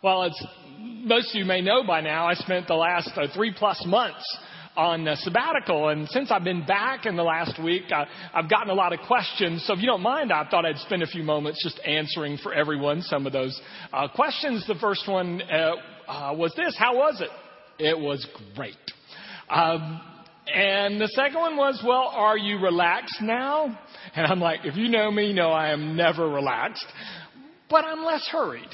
Well, as most of you may know by now, I spent the last uh, three plus months on uh, sabbatical. And since I've been back in the last week, uh, I've gotten a lot of questions. So if you don't mind, I thought I'd spend a few moments just answering for everyone some of those uh, questions. The first one uh, uh, was this How was it? It was great. Um, and the second one was, well, are you relaxed now? And I'm like, if you know me, you know I am never relaxed, but I'm less hurried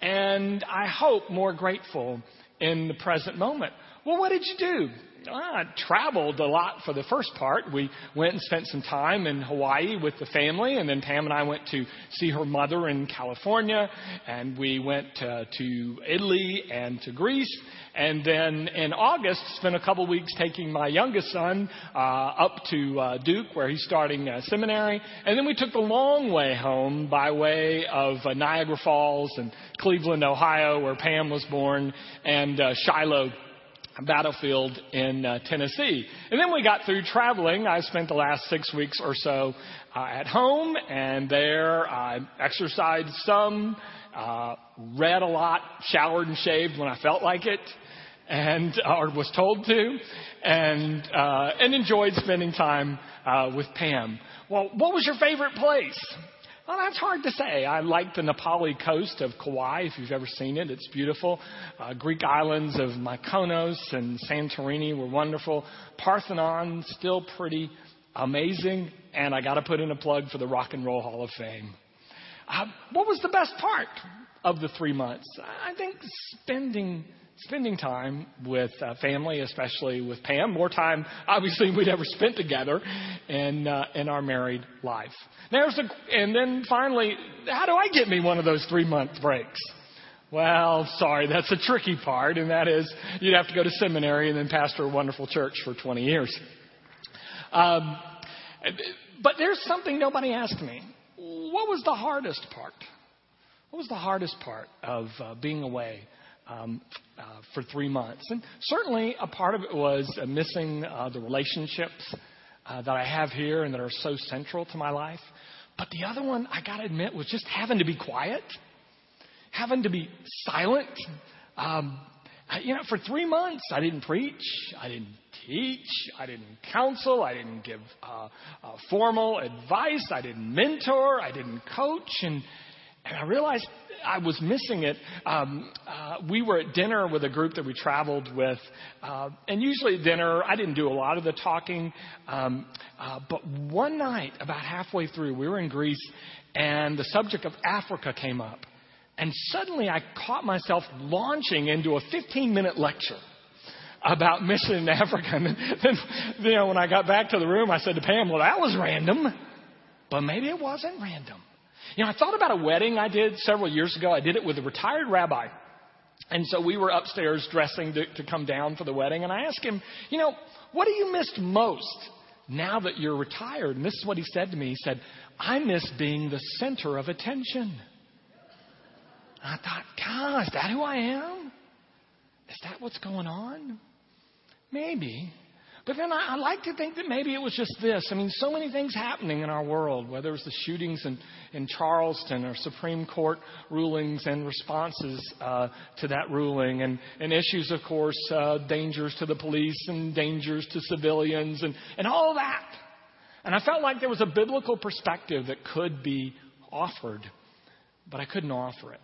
and I hope more grateful in the present moment. Well, what did you do? I traveled a lot for the first part. We went and spent some time in Hawaii with the family, and then Pam and I went to see her mother in California, and we went uh, to Italy and to Greece, and then in August spent a couple weeks taking my youngest son uh, up to uh, Duke, where he's starting uh, seminary, and then we took the long way home by way of uh, Niagara Falls and Cleveland, Ohio, where Pam was born, and uh, Shiloh battlefield in uh, Tennessee. And then we got through traveling. I spent the last six weeks or so uh, at home, and there I exercised some, uh, read a lot, showered and shaved when I felt like it, and or was told to, and uh, and enjoyed spending time uh, with Pam. Well, what was your favorite place? Well, that's hard to say. I like the Napali coast of Kauai, if you've ever seen it. It's beautiful. Uh, Greek islands of Mykonos and Santorini were wonderful. Parthenon, still pretty amazing. And I got to put in a plug for the Rock and Roll Hall of Fame. Uh, what was the best part of the three months? I think spending spending time with uh, family, especially with Pam, more time obviously we'd ever spent together in uh, in our married life. There's a, and then finally, how do I get me one of those three month breaks? Well, sorry, that's a tricky part, and that is you'd have to go to seminary and then pastor a wonderful church for 20 years. Um, but there's something nobody asked me. What was the hardest part? What was the hardest part of uh, being away um, uh, for three months. And certainly a part of it was uh, missing uh, the relationships uh, that I have here and that are so central to my life. But the other one, I got to admit, was just having to be quiet, having to be silent. Um, you know, for three months, I didn't preach, I didn't teach, I didn't counsel, I didn't give uh, uh, formal advice, I didn't mentor, I didn't coach, and and I realized I was missing it. Um, uh, we were at dinner with a group that we traveled with, uh, and usually at dinner, I didn't do a lot of the talking. Um, uh, but one night, about halfway through, we were in Greece, and the subject of Africa came up. And suddenly I caught myself launching into a 15 minute lecture about mission in Africa. And then, you know, when I got back to the room, I said to Pam, well, that was random. But maybe it wasn't random. You know, I thought about a wedding I did several years ago. I did it with a retired rabbi. And so we were upstairs dressing to, to come down for the wedding. And I asked him, you know, what do you miss most now that you're retired? And this is what he said to me. He said, I miss being the center of attention. And I thought, God, is that who I am? Is that what's going on? Maybe. But then I, I like to think that maybe it was just this. I mean, so many things happening in our world, whether it was the shootings in, in Charleston or Supreme Court rulings and responses uh, to that ruling, and, and issues, of course, uh, dangers to the police and dangers to civilians and, and all that. And I felt like there was a biblical perspective that could be offered, but I couldn't offer it.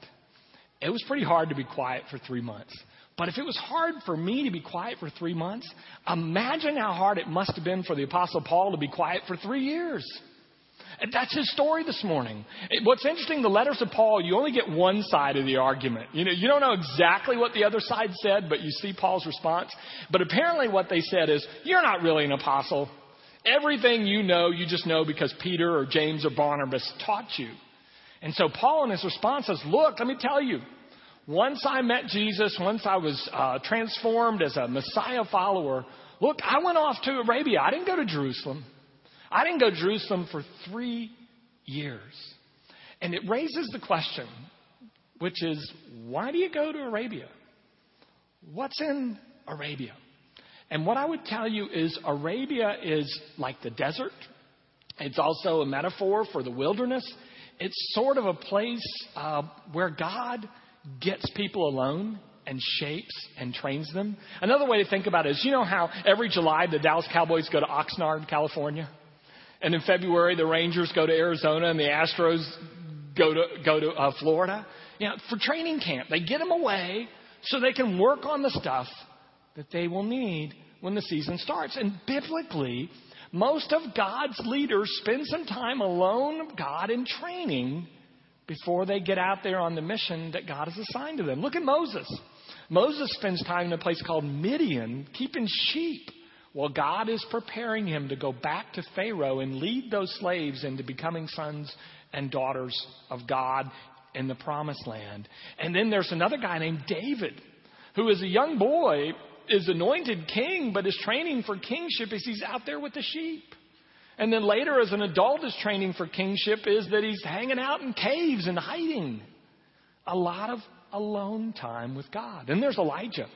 It was pretty hard to be quiet for three months. But if it was hard for me to be quiet for three months, imagine how hard it must have been for the Apostle Paul to be quiet for three years. That's his story this morning. What's interesting, the letters of Paul, you only get one side of the argument. You know, you don't know exactly what the other side said, but you see Paul's response. But apparently what they said is, you're not really an apostle. Everything you know, you just know because Peter or James or Barnabas taught you. And so Paul in his response says, look, let me tell you, once I met Jesus, once I was uh, transformed as a Messiah follower, look, I went off to Arabia. I didn't go to Jerusalem. I didn't go to Jerusalem for three years. And it raises the question, which is, why do you go to Arabia? What's in Arabia? And what I would tell you is Arabia is like the desert. It's also a metaphor for the wilderness. It's sort of a place uh, where God gets people alone and shapes and trains them. Another way to think about it is you know how every July the Dallas Cowboys go to Oxnard, California? And in February the Rangers go to Arizona and the Astros go to, go to uh, Florida? You know, for training camp. They get them away so they can work on the stuff that they will need when the season starts. And biblically, most of God's leaders spend some time alone with God in training before they get out there on the mission that God has assigned to them. Look at Moses. Moses spends time in a place called Midian keeping sheep while God is preparing him to go back to Pharaoh and lead those slaves into becoming sons and daughters of God in the promised land. And then there's another guy named David, who is a young boy, is anointed king, but is training for kingship is he's out there with the sheep. And then later, as an adult, his training for kingship is that he's hanging out in caves and hiding. A lot of alone time with God. And there's Elijah.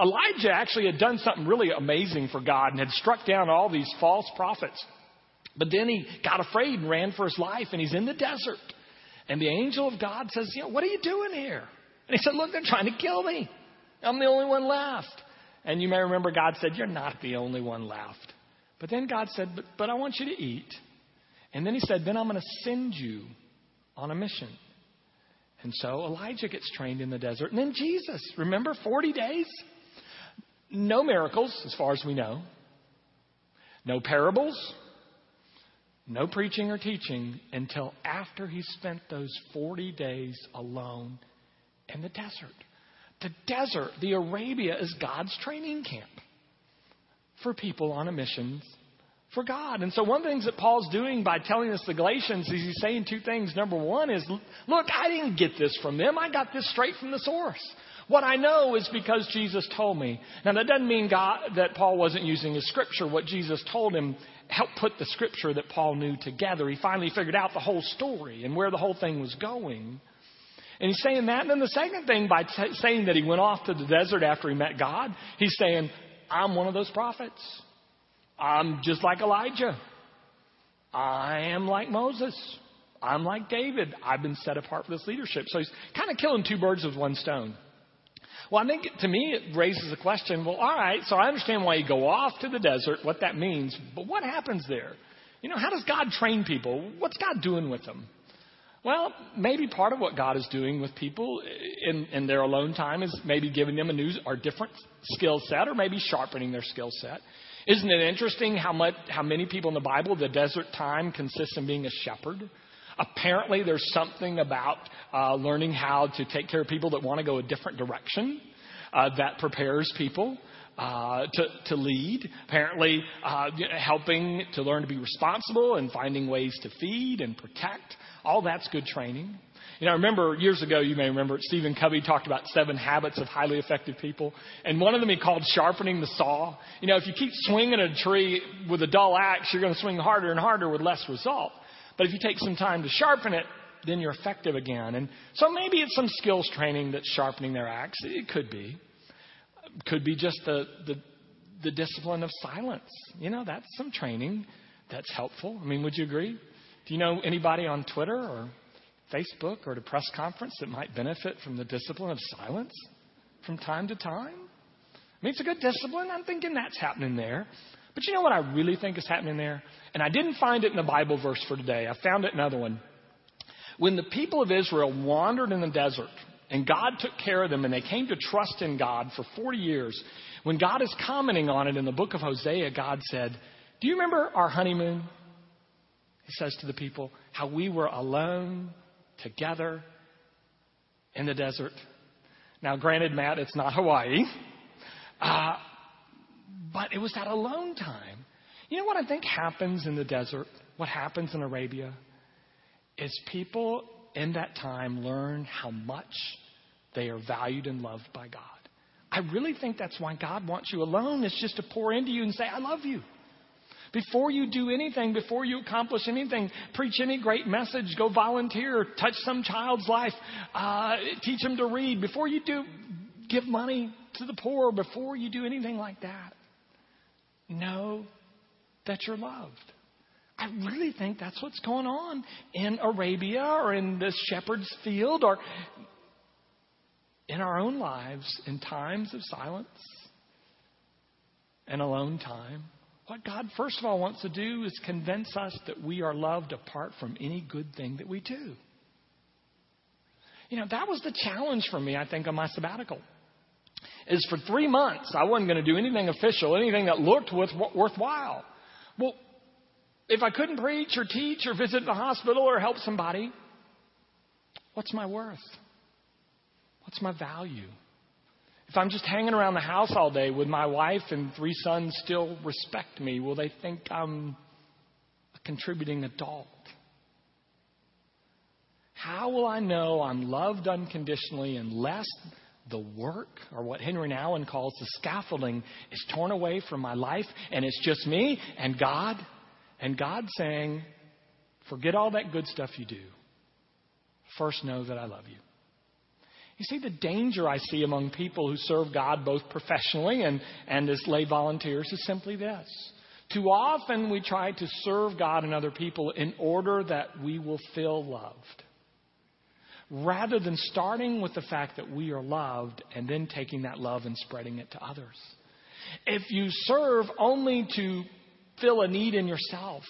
Elijah actually had done something really amazing for God and had struck down all these false prophets. But then he got afraid and ran for his life, and he's in the desert. And the angel of God says, You know, what are you doing here? And he said, Look, they're trying to kill me. I'm the only one left. And you may remember God said, You're not the only one left. But then God said, But, but I want you to eat. And then he said, Then I'm going to send you on a mission. And so Elijah gets trained in the desert. And then Jesus, remember 40 days? No miracles, as far as we know. No parables. No preaching or teaching until after he spent those 40 days alone in the desert. The desert, the Arabia, is God's training camp for people on a mission for God. And so one of the things that Paul's doing by telling us the Galatians is he's saying two things. Number one is, look, I didn't get this from them. I got this straight from the source. What I know is because Jesus told me. Now that doesn't mean God, that Paul wasn't using his scripture. What Jesus told him helped put the scripture that Paul knew together. He finally figured out the whole story and where the whole thing was going. And he's saying that. And then the second thing, by t- saying that he went off to the desert after he met God, he's saying, I'm one of those prophets. I'm just like Elijah. I am like Moses. I'm like David. I've been set apart for this leadership. So he's kind of killing two birds with one stone. Well, I think to me it raises a question. Well, all right, so I understand why you go off to the desert, what that means, but what happens there? You know, how does God train people? What's God doing with them? Well, maybe part of what God is doing with people in, in their alone time is maybe giving them a new or different skill set, or maybe sharpening their skill set. Isn't it interesting how much how many people in the Bible the desert time consists in being a shepherd? Apparently, there's something about uh, learning how to take care of people that want to go a different direction uh, that prepares people. Uh, to, to lead, apparently uh, helping to learn to be responsible and finding ways to feed and protect. All that's good training. You know, I remember years ago, you may remember, Stephen Covey talked about seven habits of highly effective people. And one of them he called sharpening the saw. You know, if you keep swinging a tree with a dull axe, you're going to swing harder and harder with less result. But if you take some time to sharpen it, then you're effective again. And so maybe it's some skills training that's sharpening their axe. It could be. Could be just the, the, the discipline of silence. You know, that's some training that's helpful. I mean, would you agree? Do you know anybody on Twitter or Facebook or at a press conference that might benefit from the discipline of silence from time to time? I mean, it's a good discipline. I'm thinking that's happening there. But you know what I really think is happening there? And I didn't find it in the Bible verse for today. I found it in another one. When the people of Israel wandered in the desert and God took care of them and they came to trust in God for 40 years, when God is commenting on it in the book of Hosea, God said, Do you remember our honeymoon? He says to the people, How we were alone together in the desert. Now, granted, Matt, it's not Hawaii. Uh, but it was that alone time. You know what I think happens in the desert? What happens in Arabia? Is people in that time learn how much they are valued and loved by God. I really think that's why God wants you alone, is just to pour into you and say, I love you. Before you do anything, before you accomplish anything, preach any great message, go volunteer, touch some child's life, uh, teach them to read. Before you do, give money to the poor. Before you do anything like that, know that you're loved. I really think that's what's going on in Arabia or in the shepherd's field or in our own lives, in times of silence and alone time, what God first of all wants to do is convince us that we are loved apart from any good thing that we do. You know, that was the challenge for me, I think, on my sabbatical. Is for three months, I wasn't going to do anything official, anything that looked worth, worthwhile. Well, if I couldn't preach or teach or visit the hospital or help somebody, what's my worth? What's my value? If I'm just hanging around the house all day with my wife and three sons still respect me, will they think I'm a contributing adult? How will I know I'm loved unconditionally unless the work, or what Henri Nouwen calls the scaffolding, is torn away from my life and it's just me and God? And God saying, forget all that good stuff you do. First, know that I love you. You see, the danger I see among people who serve God both professionally and, and as lay volunteers is simply this. Too often we try to serve God and other people in order that we will feel loved. Rather than starting with the fact that we are loved and then taking that love and spreading it to others. If you serve only to fill a need in yourself,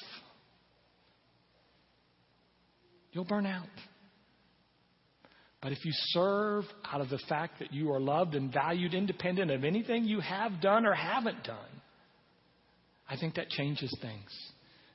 you'll burn out. But if you serve out of the fact that you are loved and valued independent of anything you have done or haven't done, I think that changes things.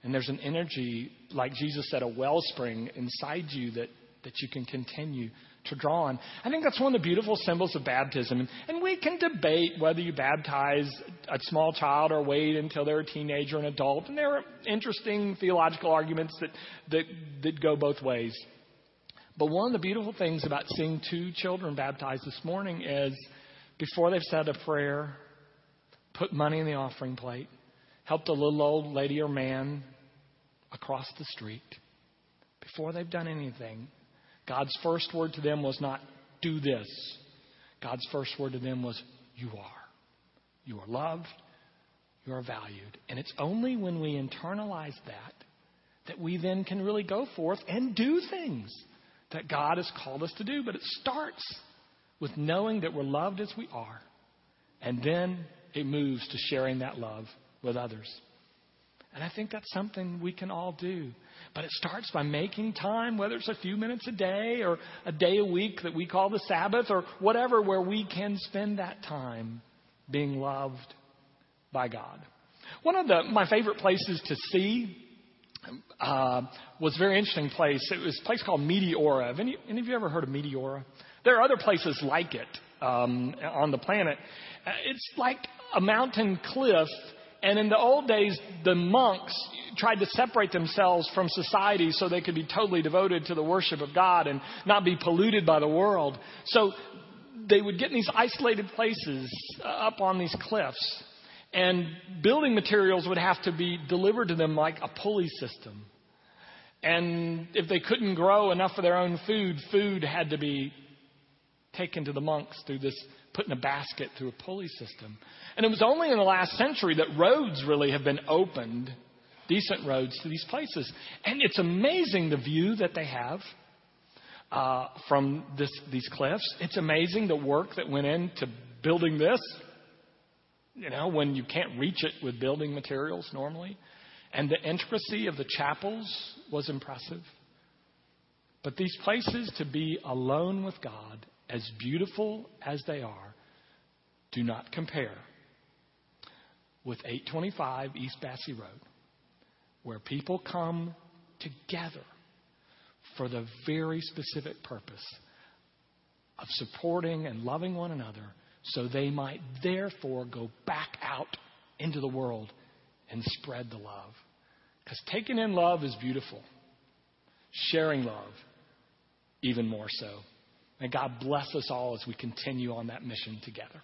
And there's an energy, like Jesus said, a wellspring inside you that, that you can continue to draw on. I think that's one of the beautiful symbols of baptism. And we can debate whether you baptize a small child or wait until they're a teenager or an adult. And there are interesting theological arguments that, that, that go both ways. But one of the beautiful things about seeing two children baptized this morning is before they've said a prayer, put money in the offering plate, helped a little old lady or man across the street. Before they've done anything, God's first word to them was not, do this. God's first word to them was, you are. You are loved. You are valued. And it's only when we internalize that that we then can really go forth and do things that God has called us to do. But it starts with knowing that we're loved as we are. And then it moves to sharing that love with others. And I think that's something we can all do. But it starts by making time, whether it's a few minutes a day or a day a week that we call the Sabbath or whatever, where we can spend that time being loved by God. One of the, my favorite places to see uh, was a very interesting place. It was a place called Meteora. Have any, any of you ever heard of Meteora? There are other places like it um, on the planet. Uh, it's like a mountain cliff, and in the old days, the monks tried to separate themselves from society so they could be totally devoted to the worship of God and not be polluted by the world. So they would get in these isolated places uh, up on these cliffs and building materials would have to be delivered to them like a pulley system. And if they couldn't grow enough of their own food, food had to be taken to the monks through this, put in a basket through a pulley system. And it was only in the last century that roads really have been opened, decent roads to these places. And it's amazing the view that they have. Uh, from this, these cliffs. It's amazing the work that went into building this you know, when you can't reach it with building materials normally. And the intricacy of the chapels was impressive. But these places to be alone with God, as beautiful as they are, do not compare with 825 East Basse Road, where people come together for the very specific purpose of supporting and loving one another so they might therefore go back out into the world and spread the love. Because taking in love is beautiful, sharing love, even more so. And God bless us all as we continue on that mission together.